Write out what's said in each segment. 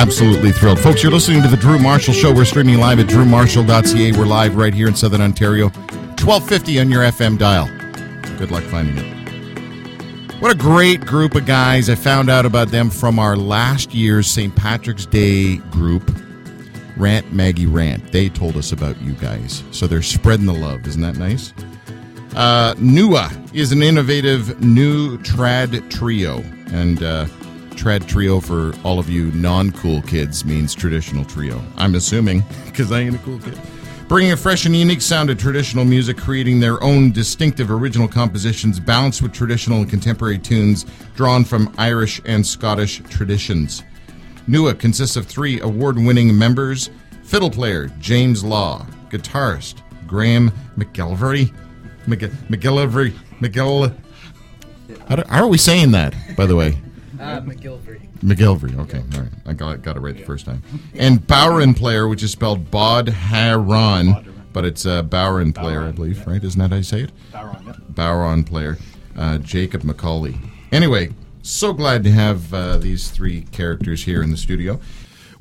Absolutely thrilled. Folks, you're listening to The Drew Marshall Show. We're streaming live at drewmarshall.ca. We're live right here in Southern Ontario. 1250 on your FM dial. Good luck finding it. What a great group of guys. I found out about them from our last year's St. Patrick's Day group, Rant Maggie Rant. They told us about you guys. So they're spreading the love. Isn't that nice? Uh, Nua is an innovative new trad trio. And uh, trad trio for all of you non cool kids means traditional trio. I'm assuming, because I ain't a cool kid. Bringing a fresh and unique sound to traditional music, creating their own distinctive original compositions balanced with traditional and contemporary tunes drawn from Irish and Scottish traditions. Nua consists of three award winning members fiddle player James Law, guitarist Graham McGillivray, McGillivray, McGill. How, do, how are we saying that, by the way? Uh, McGilvery. McGillivray. Okay, all right. I got, got it right the first time. And bodhrán player, which is spelled Bod Haron, but it's a bodhrán player, I believe, right? Isn't that how you say it? bodhrán, yeah. bodhrán player, uh, Jacob McCauley. Anyway, so glad to have uh, these three characters here in the studio.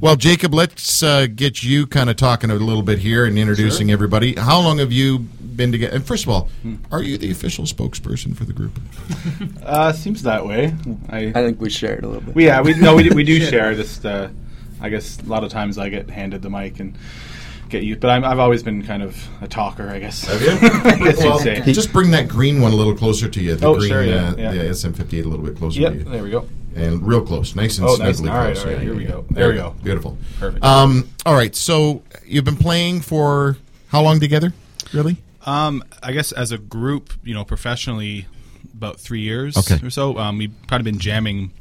Well, Jacob, let's uh, get you kind of talking a little bit here and introducing Sure. everybody. How long have you been together? And first of all, are you the official spokesperson for the group? Uh, seems that way. I, I think we shared a little bit. we, yeah, we no, we, do- we do share. Just, uh, I guess a lot of times I get handed the mic and get used. But I'm, I've always been kind of a talker, I guess. Have you? I guess well, you'd say. just bring that green one a little closer to you. The Oh, green, sure, yeah, uh, yeah. the SM58 a little bit closer Yep, to you. there we go. And real close, nice and Oh, nice. snuggly All right, close. all right, Yeah, here yeah, we yeah. go. There we go. Beautiful. Perfect. Um, all right, so you've been playing for how long together? Really? Um, I guess as a group, you know, professionally, about three years Okay. or so. Um, we've probably been jamming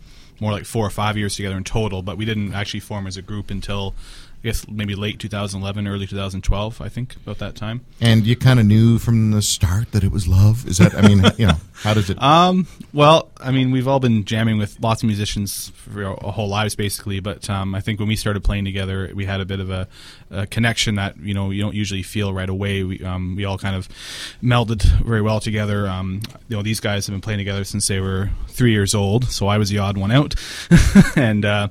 more like four or five years together in total, but we didn't actually form as a group until I guess maybe late 2011, early 2012. I think about that time. And you kind of knew from the start that it was love. Is that? I mean, you know, how does it? Um, well, I mean, we've all been jamming with lots of musicians for our whole lives, basically. But um, I think when we started playing together, we had a bit of a, a connection that you know you don't usually feel right away. We um, we all kind of melded very well together. Um, you know, these guys have been playing together since they were three years old, so I was the odd one out, and uh,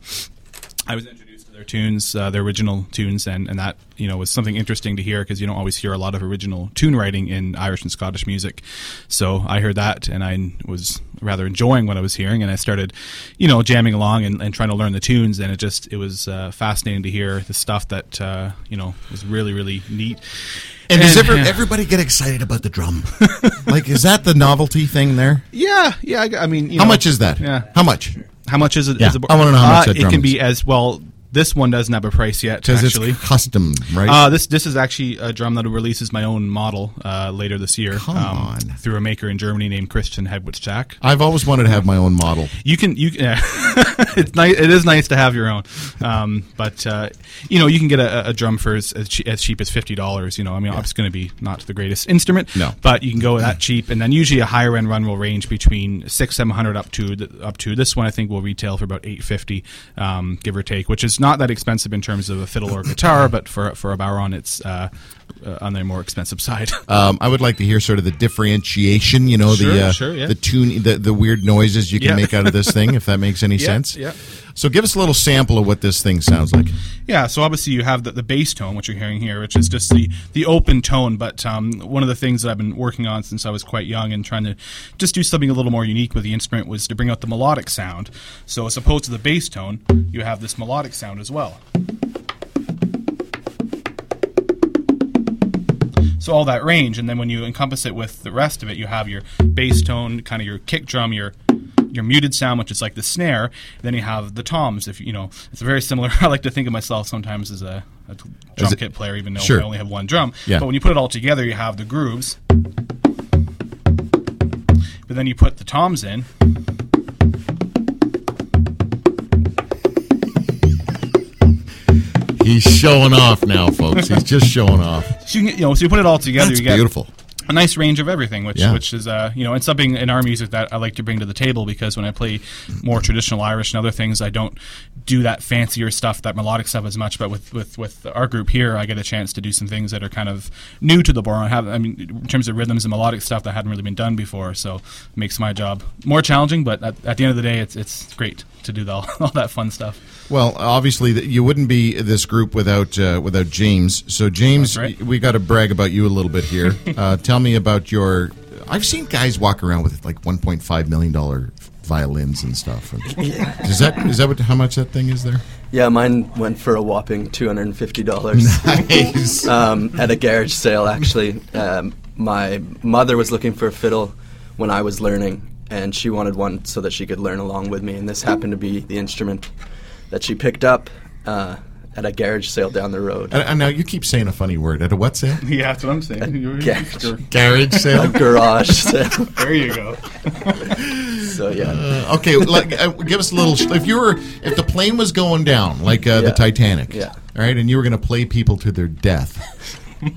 I was introduced their tunes, uh, their original tunes, and, and that you know was something interesting to hear because you don't always hear a lot of original tune writing in Irish and Scottish music. So I heard that, and I was rather enjoying what I was hearing, and I started, you know, jamming along and, and trying to learn the tunes, and it just it was uh, fascinating to hear the stuff that uh, you know was really really neat. and does ever, yeah. everybody get excited about the drum? like, is that the novelty thing there? Yeah, yeah. I, I mean, you How know, much is that? Yeah. How much? How much is it? Yeah, is it- I wanna know how much Uh, It can is. be as well. This one doesn't have a price yet. Because Actually, it's custom, right? Uh, this this is actually a drum that releases my own model uh, later this year. Come um, on. through a maker in Germany named Christian Hedwitschak. I've always wanted to have my own model. You can you can, yeah. it's nice. It is nice to have your own, um, but uh, you know you can get a, a drum for as, as, cheap, as cheap as fifty dollars. You know, I mean, it's going to be not the greatest instrument, No. but you can go that cheap, and then usually a higher end run will range between six seven hundred up to the, up to this one. I think will retail for about eight fifty, um, give or take, which is not that expensive in terms of a fiddle or guitar, but for for a bodhrán, it's uh, uh, on the more expensive side. Um, I would like to hear sort of the differentiation. You know, Sure, the uh, sure, yeah. the tune, the, the weird noises you can Yeah. make out of this thing, if that makes any Yeah, sense. yeah. So, give us a little sample of what this thing sounds like. Yeah, so obviously you have the, the bass tone, which you're hearing here, which is just the, the open tone. But um, one of the things that I've been working on since I was quite young and trying to just do something a little more unique with the instrument was to bring out the melodic sound. So as opposed to the bass tone, you have this melodic sound as well. So all that range, and then when you encompass it with the rest of it, you have your bass tone, kind of your kick drum, your your muted sound, which is like the snare. Then you have the toms. If you know, it's very similar. I like to think of myself sometimes as a, a drum it- kit player, even though Sure. I only have one drum. Yeah. But when you put it all together, you have the grooves. But then you put the toms in. He's showing off now, folks. He's just showing off. So you, can, you know, so you put it all together. That's you get, beautiful. a nice range of everything, which Yeah. which is uh, you know, it's something in our music that I like to bring to the table because when I play more traditional Irish and other things, I don't do that fancier stuff, that melodic stuff as much. But with with with our group here, I get a chance to do some things that are kind of new to the bar. I have, I mean, in terms of rhythms and melodic stuff that hadn't really been done before, so it makes my job more challenging. But at, at the end of the day, it's it's great to do all, all that fun stuff. Well, obviously, you wouldn't be this group without uh, without James. So, James, right. we got to brag about you a little bit here. uh, tell me about your. I've seen guys walk around with like 1.5 million dollar violins and stuff. And Is that is that what, how much that thing is there? Yeah, mine went for a whopping two hundred and fifty dollars Nice. um, at a garage sale. Actually, um, my mother was looking for a fiddle when I was learning, and she wanted one so that she could learn along with me. And this happened to be the instrument that she picked up uh, at a garage sale down the road. and, and now you keep saying a funny word at a what sale? Yeah, that's what I'm saying. You- garage. sure. Garage A sale. garage sale. There you go. So yeah. Uh, okay, like, uh, give us a little. If you were, if the plane was going down, like uh, the Titanic, Yeah. all right, and you were going to play people to their death.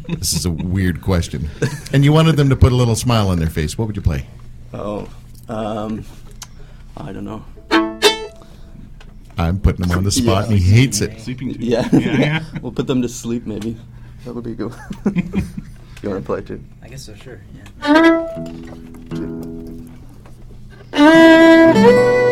this is a weird question, and you wanted them to put a little smile on their face. What would you play? Oh, um, I don't know. I'm putting him on the spot, Yeah. and he hates it. Sleeping Beauty. Yeah. yeah, yeah. we'll put them to sleep maybe. That would be good. you want to play too? I guess so, sure. Yeah.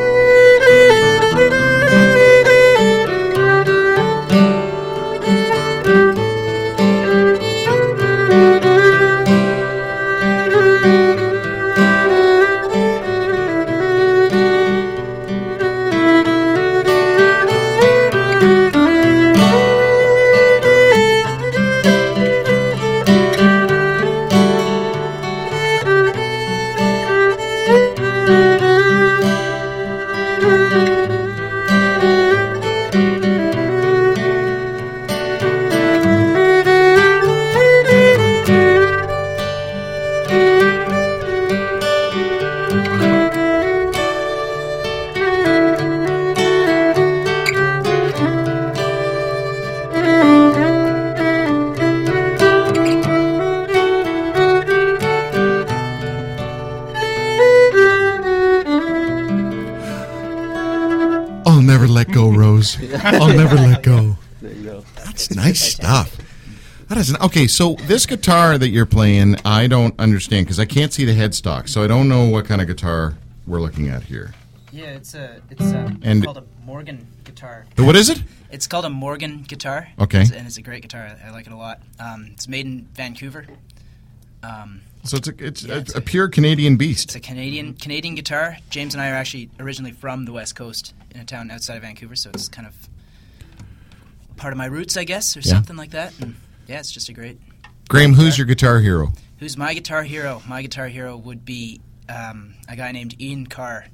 Okay. So this guitar that you're playing, I don't understand because I can't see the headstock, so I don't know what kind of guitar we're looking at here. Yeah, it's a it's um, And- called a Morgan guitar. What is it? It's called a Morgan guitar. Okay. It's- and it's a great guitar. I, I like it a lot. Um, it's made in Vancouver. Um, So it's a, it's, Yeah, a, it's a a- pure Canadian beast. it's a Canadian Canadian guitar. James and I are actually originally from the West Coast in a town outside of Vancouver, so it's kind of part of my roots, I guess, or Yeah. something like that. And yeah, it's just a great. Graham, who's your guitar hero? Who's my guitar hero? My guitar hero would be um, a guy named Ian Carr,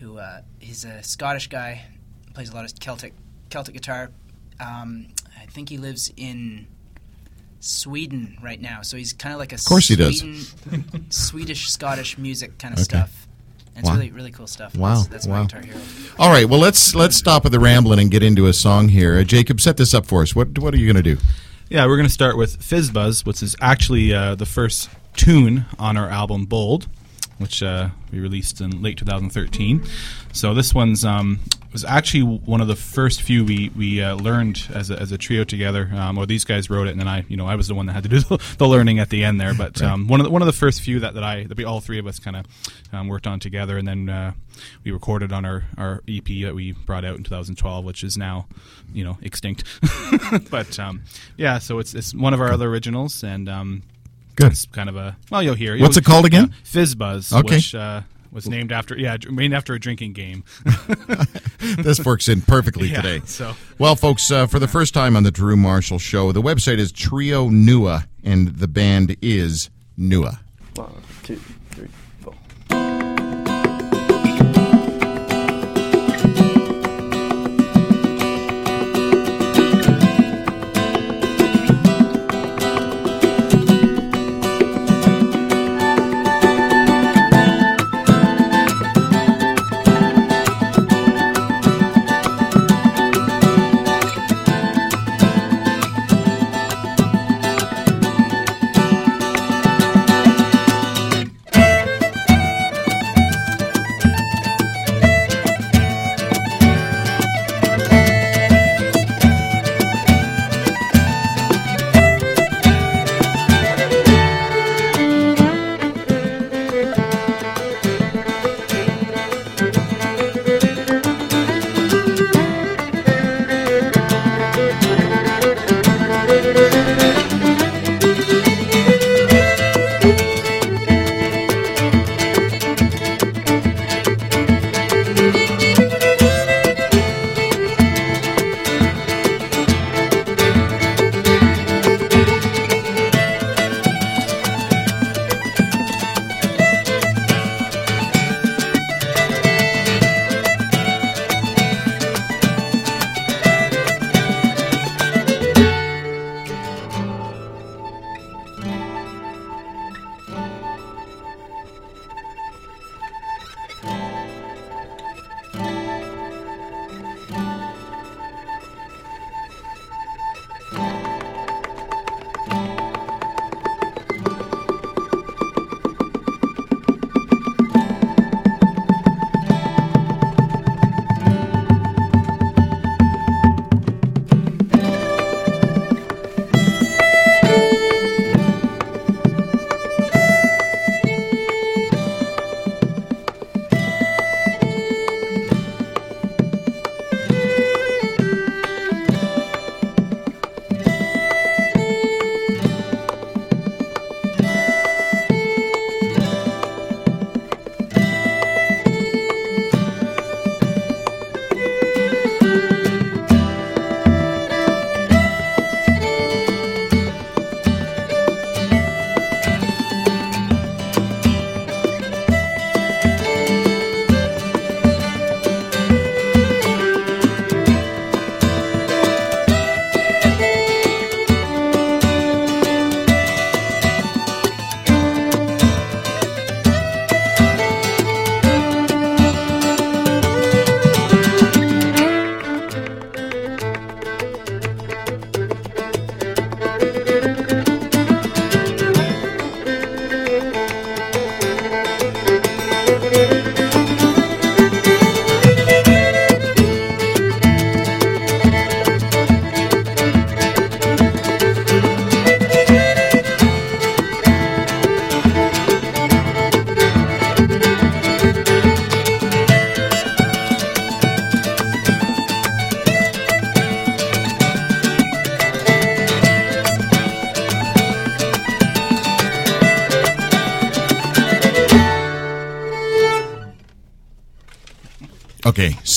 who uh, he's a Scottish guy, plays a lot of Celtic Celtic guitar. Um, I think he lives in Sweden right now, so he's kind of like a of course he does. Swedish Scottish music kind of Okay. stuff. It's Wow. really really cool stuff. Wow, That's, that's wow. my guitar hero. All right, well let's let's stop at the rambling and get into a song here. Uh, Jacob, set this up for us. What what are you going to do? Yeah, we're going to start with Fizz Buzz, which is actually uh, the first tune on our album Bold, which uh, we released in late 2013. So this one's um, was actually one of the first few we we uh, learned as a, as a trio together. Um, or these guys wrote it, and then I, you know, I was the one that had to do the, the learning at the end there. But um, one of the, one of the first few that, that I that we all three of us kind of um, worked on together, and then uh, we recorded on our, our EP that we brought out in 2012, which is now, you know, extinct. but um, yeah, so it's it's one of our other originals, and um, Good. it's kind of a well, you'll hear. What's You'll- it called again? yeah, Fizz Buzz. Okay. Which, uh, was named after yeah, dr- named after a drinking game. This works in perfectly Yeah, today. so- well, folks, uh, for the first time on the Drew Marshall Show, the website is Trio Nua, and the band is Nua. One, two,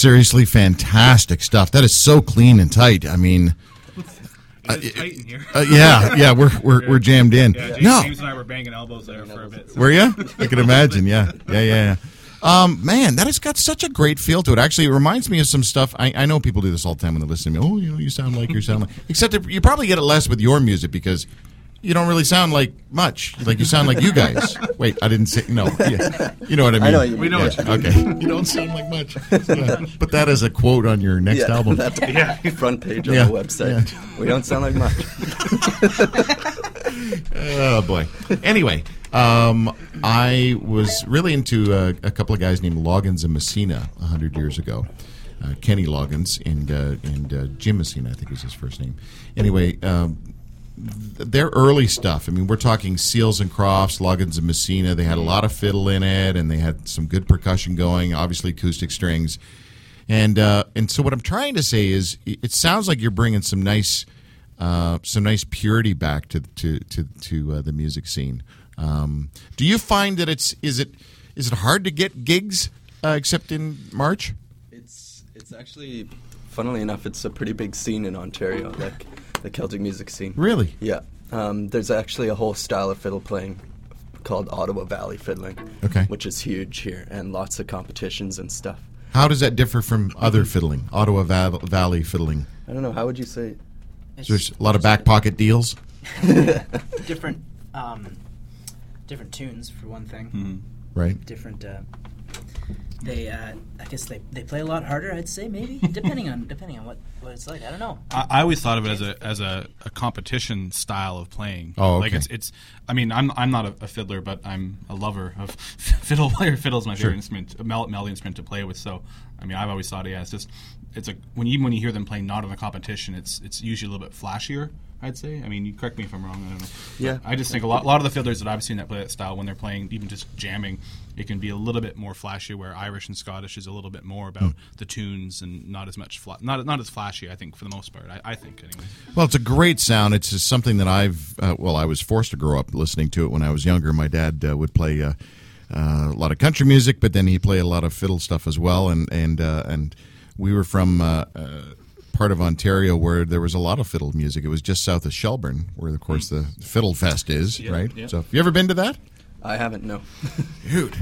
seriously, fantastic stuff. That is so clean and tight. I mean, It's tight in here. uh, yeah, yeah, we're we're, we're jammed in. Yeah, James, No, James and I were banging elbows there for a bit. so- were you? I can imagine. Yeah, yeah, yeah. yeah. Um, man, that has got such a great feel to it. Actually, it reminds me of some stuff. I, I know people do this all the time when they listen to me. Oh, you know, you sound like you sound like. Except you probably get it less with your music because you don't really sound like much. Like you sound like you guys. Wait, I didn't say no. Yeah. You know what I mean? I know what you We know what you Yeah, Okay. You don't sound like much. Yeah. Put that as a quote on your next Yeah, album. that's Yeah. front page on Yeah, the website. We don't sound like much. Oh boy. Anyway, um, I was really into uh, a couple of guys named Loggins and Messina a hundred years ago. Uh, Kenny Loggins and uh, and uh, Jim Messina, I think was his first name. Anyway, um, th- their early stuff. I mean, we're talking Seals and Crofts, Loggins and Messina. They had a lot of fiddle in it, and they had some good percussion going. Obviously, acoustic strings. And uh, and so what I'm trying to say is, it sounds like you're bringing some nice, uh, some nice purity back to to to, to uh, the music scene. Um, do you find that it's is it is it hard to get gigs uh, except in March? It's it's actually, funnily enough, it's a pretty big scene in Ontario, like the Celtic music scene. Really? Yeah. Um, there's actually a whole style of fiddle playing called Ottawa Valley fiddling. Okay. Which is huge here, and lots of competitions and stuff. How does that differ from other fiddling, Ottawa Val- Valley fiddling? I don't know. How would you say? It's There's a lot of back pocket deals. different, um, different tunes for one thing. Right. Different. Uh, they, uh, I guess they, they play a lot harder. I'd say maybe depending on depending on what, what it's like. I don't know. I, I always thought of it as a as a, a competition style of playing. Oh, okay. like it's it's. I mean, I'm I'm not a, a fiddler, but I'm a lover of fiddle player. Fiddle's my favorite instrument, a mel- melody instrument to play with. So, I mean, I've always thought, yeah, it's just it's a when even when you hear them playing not in a competition, it's it's usually a little bit flashier. I'd say. I mean, you correct me if I'm wrong. I don't know. Yeah. I just think a lot, a lot of the fiddlers that I've seen that play that style, when they're playing, even just jamming, it can be a little bit more flashy. Where Irish and Scottish is a little bit more about the tunes and not as much, fla- not not as flashy. I think for the most part. I, I think anyway. Well, it's a great sound. It's just something that I've, uh, well, I was forced to grow up listening to it when I was younger. My dad uh, would play uh, uh, a lot of country music, but then he played a lot of fiddle stuff as well. And and uh, and we were from uh, uh, part of Ontario where there was a lot of fiddle music. It was just south of Shelburne, where of course hmm. the Fiddle Fest is, Yeah, right? yeah. So, have you ever been to that? I haven't. No. Dude,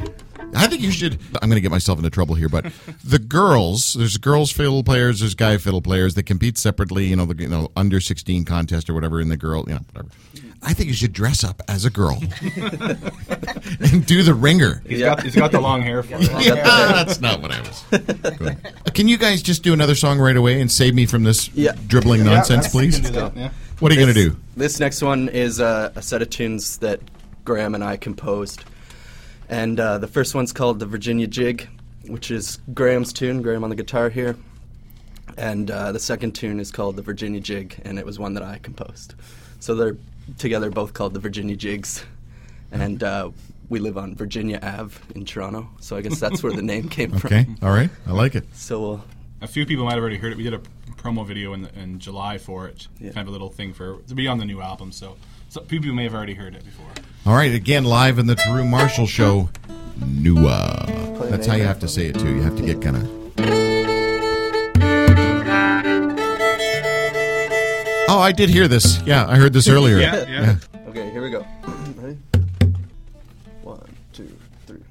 I think you should. I'm going to get myself into trouble here, but the girls, there's girls fiddle players, there's guy fiddle players. They compete separately, you know, the you know under 16 contest or whatever, in the girl, you know, whatever. I think you should dress up as a girl and do the ringer. He's Yeah. got he's got the long hair for it. Yeah, that's not what I was. going. Can you guys just do another song right away and save me from this Yeah. dribbling nonsense, Yeah, please? we can do that, yeah. What are you going to do? This next one is uh, a set of tunes that Graham and I composed. And uh, the first one's called the Virginia Jig, which is Graham's tune, Graham on the guitar here. And uh, the second tune is called the Virginia Jig, and it was one that I composed. So they're together both called the Virginia Jigs. And uh, we live on Virginia Ave in Toronto, so I guess that's where the name came from. Okay, all right, I like it. So we'll A few people might have already heard it. We did a promo video in, in July for it, Yeah. kind of a little thing for to be on the new album. So, so people may have already heard it before. All right, again, live in the Drew Marshall Show, Nua. Play That's how you have to say it too. You have to get kind of. Oh, I did hear this. Yeah, I heard this earlier. yeah, yeah. yeah. Okay, here we go. Ready? One, two, three.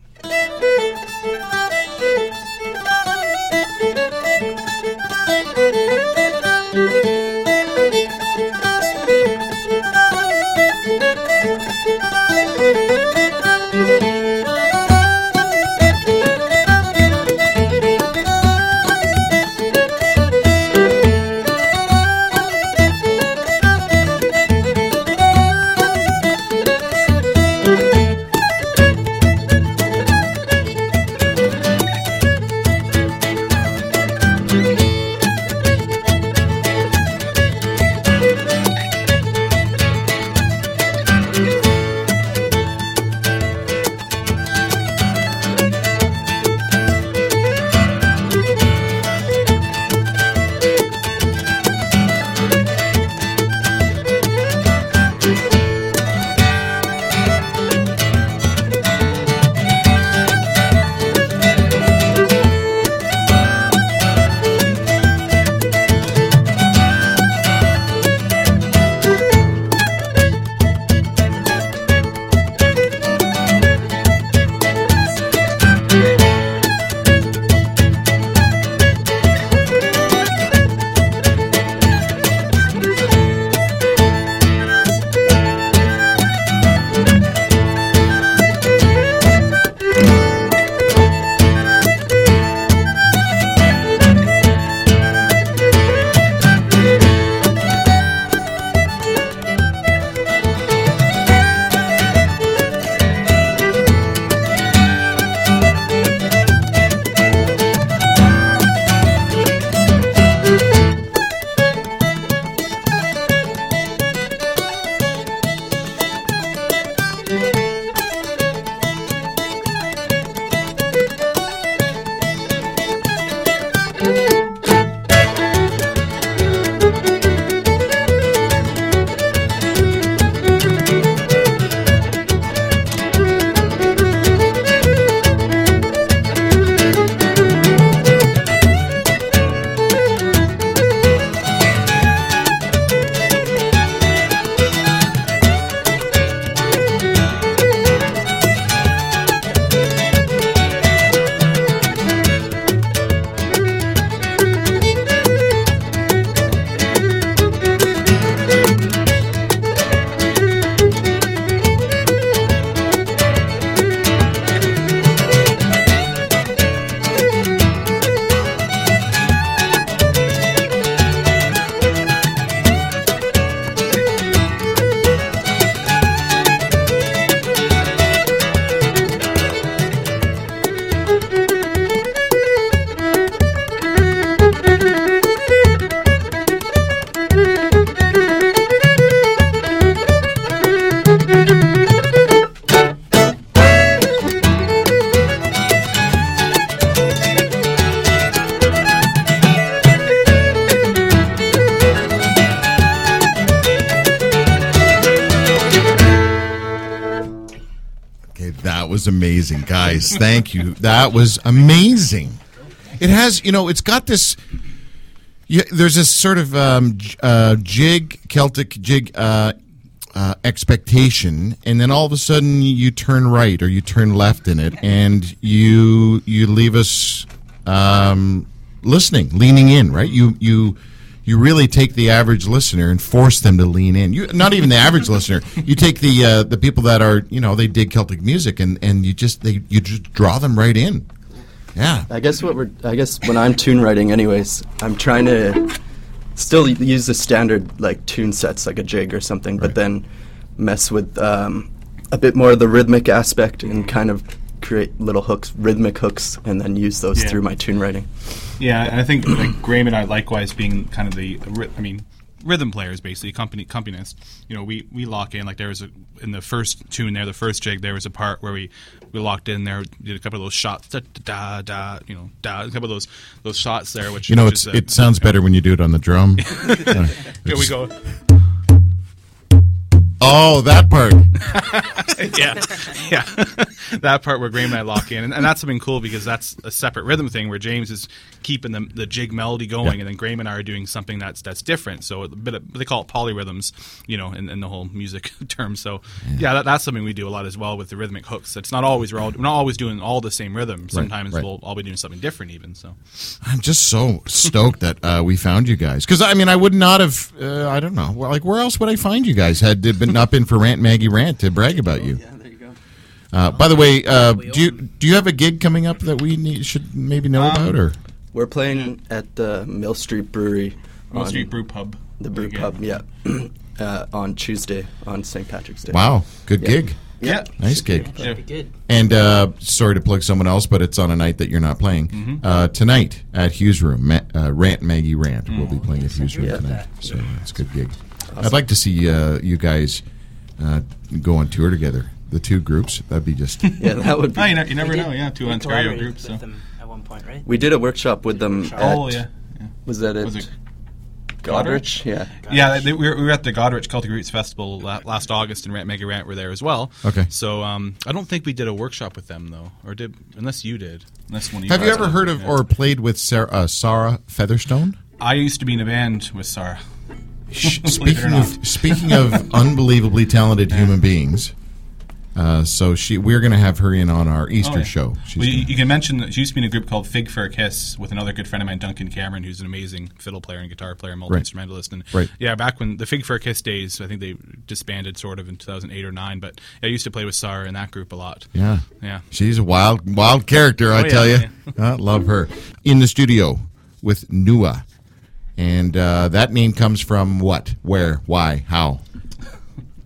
Amazing, guys. Thank you. That was amazing. It has, you know, it's got this. Yeah, there's this sort of um, uh, jig, Celtic jig uh, uh, expectation, and then all of a sudden you turn right or you turn left in it, and you you leave us um, listening, leaning in. Right? You you you really take the average listener and force them to lean in. You not even the average listener. You take the uh, the people that are you know they dig Celtic music, and and you just they you just draw them right in. Yeah. I guess what we're I guess when I'm tune writing anyways, I'm trying to still use the standard like tune sets like a jig or something, Right. but then mess with um, a bit more of the rhythmic aspect and kind of create little hooks, rhythmic hooks, and then use those Yeah. through my tune writing. Yeah, and I think like Graham and I likewise being kind of the, I mean, rhythm players basically, company accompanists. You know, we we lock in like there was a in the first tune there, the first jig, there was a part where we we locked in there, did a couple of those shots, da da da, da you know, da, a couple of those those shots there, which You know, which it's, is, uh, it sounds better when you do it on the drum. Here we go. Oh, that part. yeah, yeah. that part where Graham and I lock in, and, and that's something cool because that's a separate rhythm thing where James is keeping the, the jig melody going, Yeah. and then Graham and I are doing something that's that's different. So a bit of, they call it polyrhythms, you know, in, in the whole music term. So yeah, that, that's something we do a lot as well with the rhythmic hooks. It's not always we're, all, we're not always doing all the same rhythm. Sometimes right. we'll all be doing something different even. So I'm just so stoked that uh, we found you guys. Because I mean, I would not have. Uh, I don't know. Like, where else would I find you guys had it been not been for Rant Maggie Rant to brag about you? Yeah, there you go. Uh, by the way, uh, do you do you have a gig coming up that we need, should maybe know about? Or We're playing at the Mill Street Brewery. Mill Street Brew Pub, The brew pub, yeah. uh, on Tuesday, on St. Patrick's Day. wow, good Yeah. gig, Yeah, nice gig. Yeah. Good. And uh, sorry to plug someone else, but it's on a night that you're not playing Mm-hmm. uh, tonight at Hugh's Room. Ma- uh, Rant Maggie Rant will Mm-hmm. be playing at Hugh's Room Yeah. tonight, so it's a good gig. I'd like to see uh, you guys uh, go on tour together, the two groups. That'd be just Yeah, that would be. Oh, you, ne- you never We know. Yeah, two Ontario collaborated groups. So. them at one point, right? We did a workshop with them. At, Oh yeah. yeah. Was that it? Was it Goderich? Yeah. Yeah, they, we, were, we were at the Goderich Celtic Roots Festival last August, and Rant Maggie Rant were there as well. Okay. So um, I don't think we did a workshop with them though, or did unless you did. Unless one of you Have you guys ever heard of Yeah. or played with Sarah, uh, Sarah Featherstone? I used to be in a band with Sarah. speaking of speaking of unbelievably talented human beings, uh, so she we're going to have her in on our Easter Oh, yeah. show. She's Well, you, you can mention that she used to be in a group called Fig for a Kiss with another good friend of mine, Duncan Cameron, who's an amazing fiddle player and guitar player, multi instrumentalist. And Right. yeah, back when the Fig for a Kiss days, I think they disbanded sort of in 2008 or nine. But I used to play with Sarah in that group a lot. yeah, Yeah. she's a wild wild character. I Oh, yeah, tell you, yeah. uh, love her. In the studio with Nua, and uh, that name comes from what, where, why, how?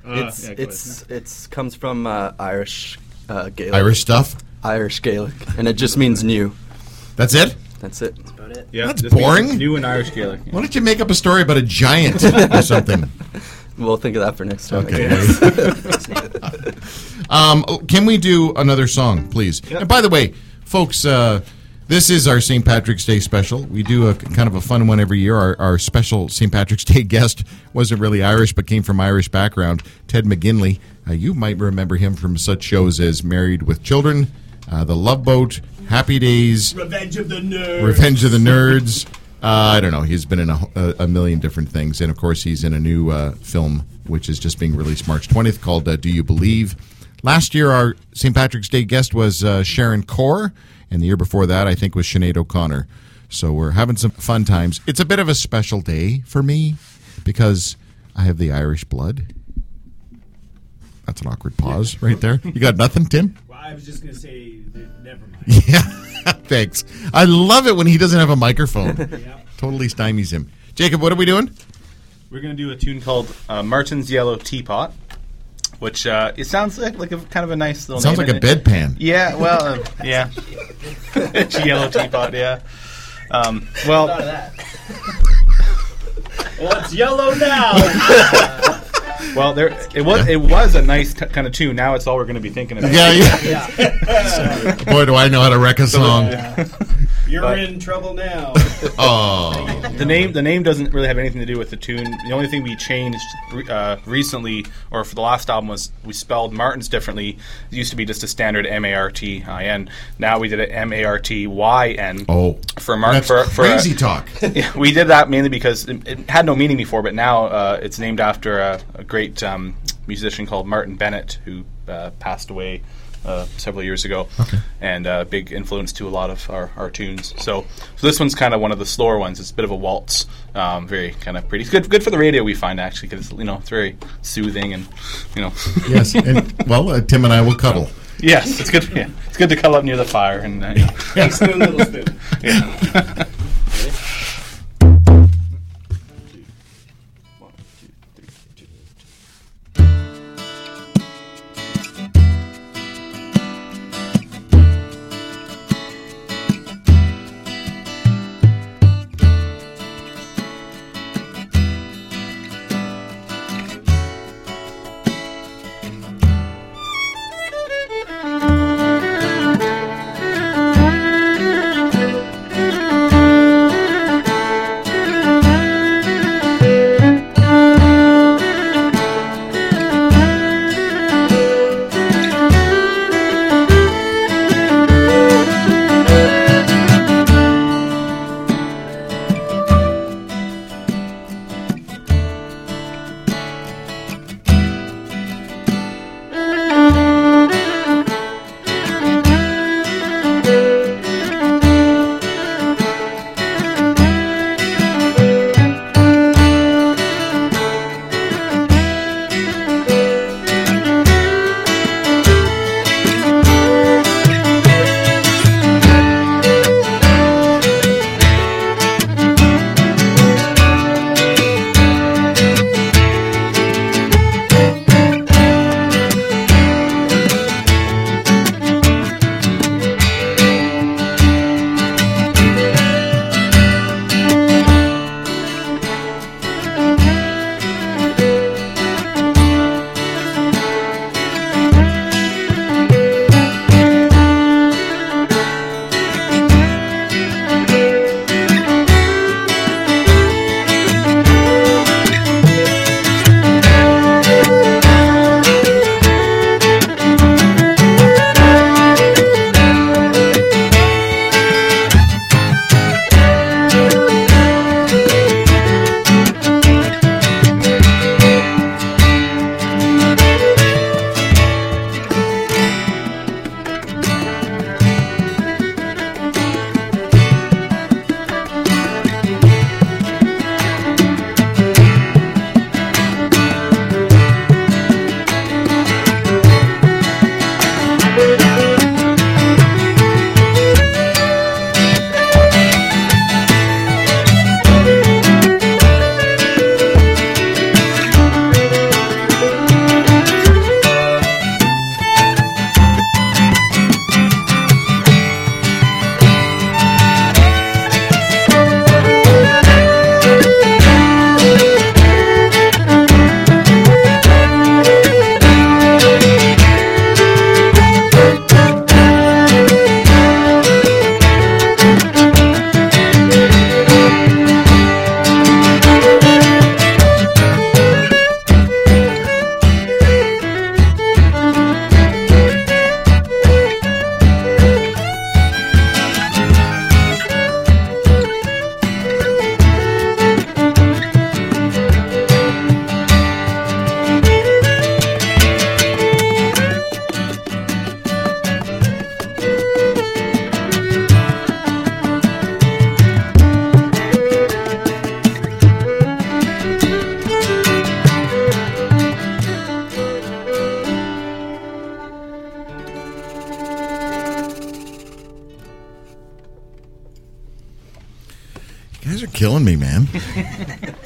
it's it's it's comes from uh, Irish uh, Gaelic. Irish stuff. Irish Gaelic, and it just means new. That's it. That's it. About it. Yeah, That's boring. New and Irish Gaelic. Why don't you make up a story about a giant or something? We'll think of that for next time. Okay. Um, oh, can we do another song, please? And by the way, folks, uh, this is our St. Patrick's Day special. We do a kind of a fun one every year. Our, our special St. Patrick's Day guest wasn't really Irish, but came from Irish background. Ted McGinley. Uh, you might remember him from such shows as Married with Children, uh, The Love Boat, Happy Days, Revenge of the Nerds. Revenge of the Nerds. Uh, I don't know. He's been in a, a, a million different things, and of course, he's in a new uh, film which is just being released March 20th called uh, "Do You Believe." Last year, our St. Patrick's Day guest was uh, Sharon Corr, and the year before that, I think, was Sinead O'Connor. So we're having some fun times. It's a bit of a special day for me because I have the Irish blood. That's an awkward pause right there. You got nothing, Tim? Well, I was just going to say, never mind. Yeah, thanks. I love it when he doesn't have a microphone. Yeah. totally stymies him. Jacob, what are we doing? We're gonna do a tune called uh, Martyn's Yellow Teapot, which uh, it sounds like, like a kind of a nice little. Sounds name, like a and it- bedpan. Yeah, well, uh, yeah, it's a yellow teapot. Yeah. Um, well, Well, it's yellow now. well, there it was. It was a nice t- kind of tune. Now it's all we're going to be thinking about. Yeah, yeah. Boy, do I know how to wreck a song. You're But- in trouble now. Oh, the name the name doesn't really have anything to do with the tune. The only thing we changed uh, recently, or for the last album, was we spelled Martins differently. It used to be just a standard M A R T I N. Now we did it M A R T Y N. oh, for Martin that's for, for crazy talk. Yeah, we did that mainly because it, it had no meaning before, but now uh, it's named after a, a great um, musician called Martyn Bennett, who uh, passed away uh, several years ago, and a big influence to a lot of our, our tunes. So, so this one's kind of one of the slower ones. It's a bit of a waltz, um, very kind of pretty. It's good, good for the radio. We find actually because you know it's very soothing and you know. yes, and well, uh, Tim and I will cuddle. yes, it's good. Yeah, it's good to cuddle up near the fire and. Uh, you know, Big spoon, little spoon. yeah.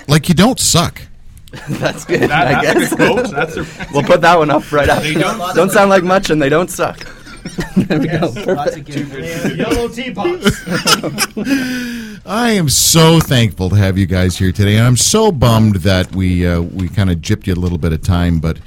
Like you don't suck. That's good. That- I that's guess. a quote. That's a, We'll put that one up right after. don't- don't sound like much, and they don't suck. there we go. Perfect. good. They have yellow teapots. I am so thankful to have you guys here today, and I'm so bummed that we uh, we kind of gypped you a little bit of time, but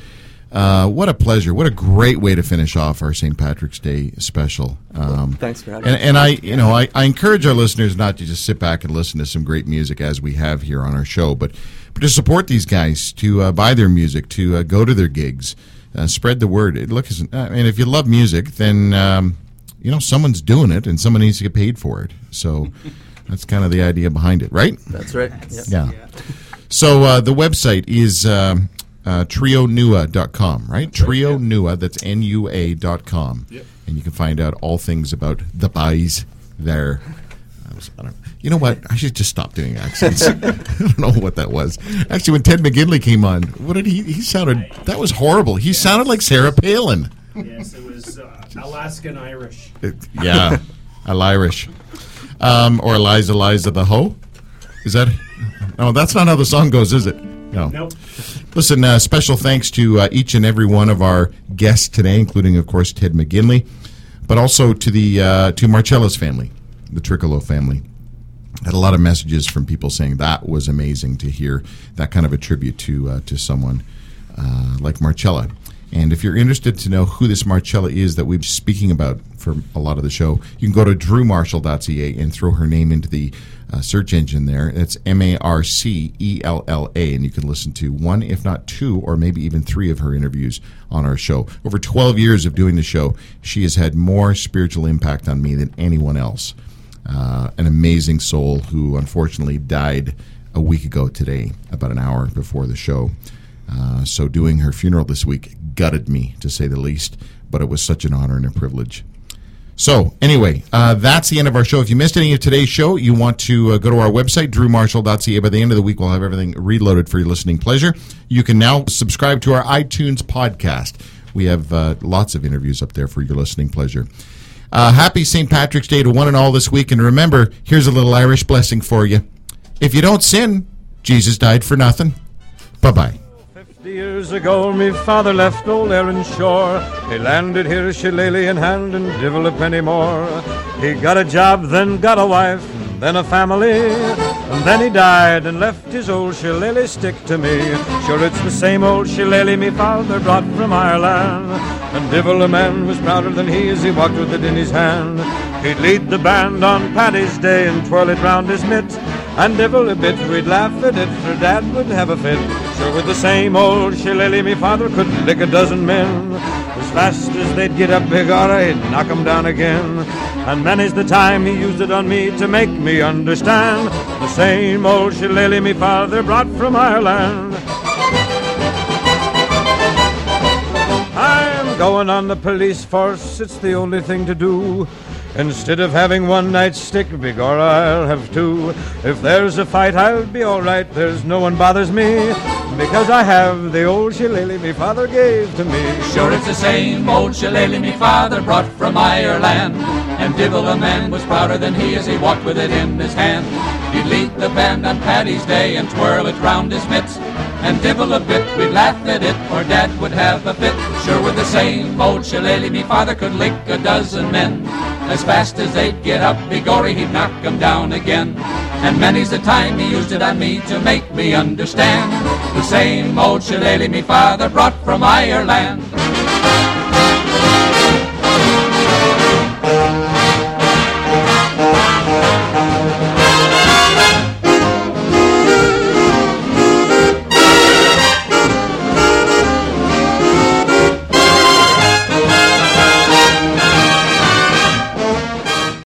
Uh, what a pleasure! What a great way to finish off our St. Patrick's Day special. Um, thanks for having and, me. and I, you know, I, I encourage our listeners not to just sit back and listen to some great music as we have here on our show, but, but to support these guys, to uh, buy their music, to uh, go to their gigs, uh, spread the word. It, look, I mean, if you love music, then um, you know someone's doing it, and someone needs to get paid for it. So that's kind of the idea behind it, right? That's right. Yep. Yeah. So uh, the website is um, uh, trionua.com, right? Trio Nua, that's N U A.com. Yep. And you can find out all things about the buys there. I was, I don't, you know what? I should just stop doing accents. I don't know what that was. Actually, when Ted McGinley came on, what did he? He sounded that was horrible. He sounded like Sarah Palin. Yes, it was uh, Alaskan Irish. It- yeah, Al Irish, um, or Eliza Eliza the Hoe. Is that? No, that's not how the song goes, is it? No. Nope. Listen, uh, special thanks to uh, each and every one of our guests today, including, of course, Ted McGinley, but also to the uh, to Marcella's family, the Tricolo family. I Had a lot of messages from people saying that was amazing to hear that kind of a tribute to uh, to someone uh, like Marcella. And if you're interested to know who this Marcella is that we've been speaking about for a lot of the show, you can go to drewmarshall.ca and throw her name into the uh, search engine there. It's M A R C E L L A, and you can listen to one, if not two, or maybe even three of her interviews on our show. Over 12 years of doing the show, she has had more spiritual impact on me than anyone else. Uh, an amazing soul who unfortunately died a week ago today, about an hour before the show. Uh, so doing her funeral this week gutted me, to say the least, but it was such an honor and a privilege. So, anyway, uh, that's the end of our show. If you missed any of today's show, you want to uh, go to our website, drewmarshall.ca. By the end of the week, we'll have everything reloaded for your listening pleasure. You can now subscribe to our iTunes podcast. We have uh, lots of interviews up there for your listening pleasure. Uh, happy St. Patrick's Day to one and all this week. And remember, here's a little Irish blessing for you. If you don't sin, Jesus died for nothing. Bye bye. Years ago, me father left old Erin Shore. He landed here, a shillelagh in hand, and divil a penny more. He got a job, then got a wife, and then a family. And then he died and left his old shillelagh stick to me. Sure, it's the same old shillelagh me father brought from Ireland. And divil a man was prouder than he as he walked with it in his hand. He'd lead the band on Paddy's Day and twirl it round his mitt. And divil a bit we'd laugh at it, for Dad would have a fit. Sure, with the same old shillelagh, me father could lick a dozen men. As fast as they'd get up big he'd knock 'em down again. And many's the time he used it on me to make me understand. The same old shillelagh me father brought from Ireland. I'm going on the police force, it's the only thing to do. Instead of having one night stick, begor I'll have two. If there's a fight, I'll be alright, there's no one bothers me. Because I have the old shillelagh me father gave to me. Sure, it's the same old shillelagh me father brought from Ireland. And divil a man was prouder than he as he walked with it in his hand. Lead the band on Paddy's Day and twirl it round his mitts. And divil a bit, we'd laugh at it, or Dad would have a fit. Sure, with the same old shillelagh, me father could lick a dozen men. As fast as they'd get up, begory, he'd knock 'em down again. And many's the time he used it on me to make me understand. The same old shillelagh me father brought from Ireland.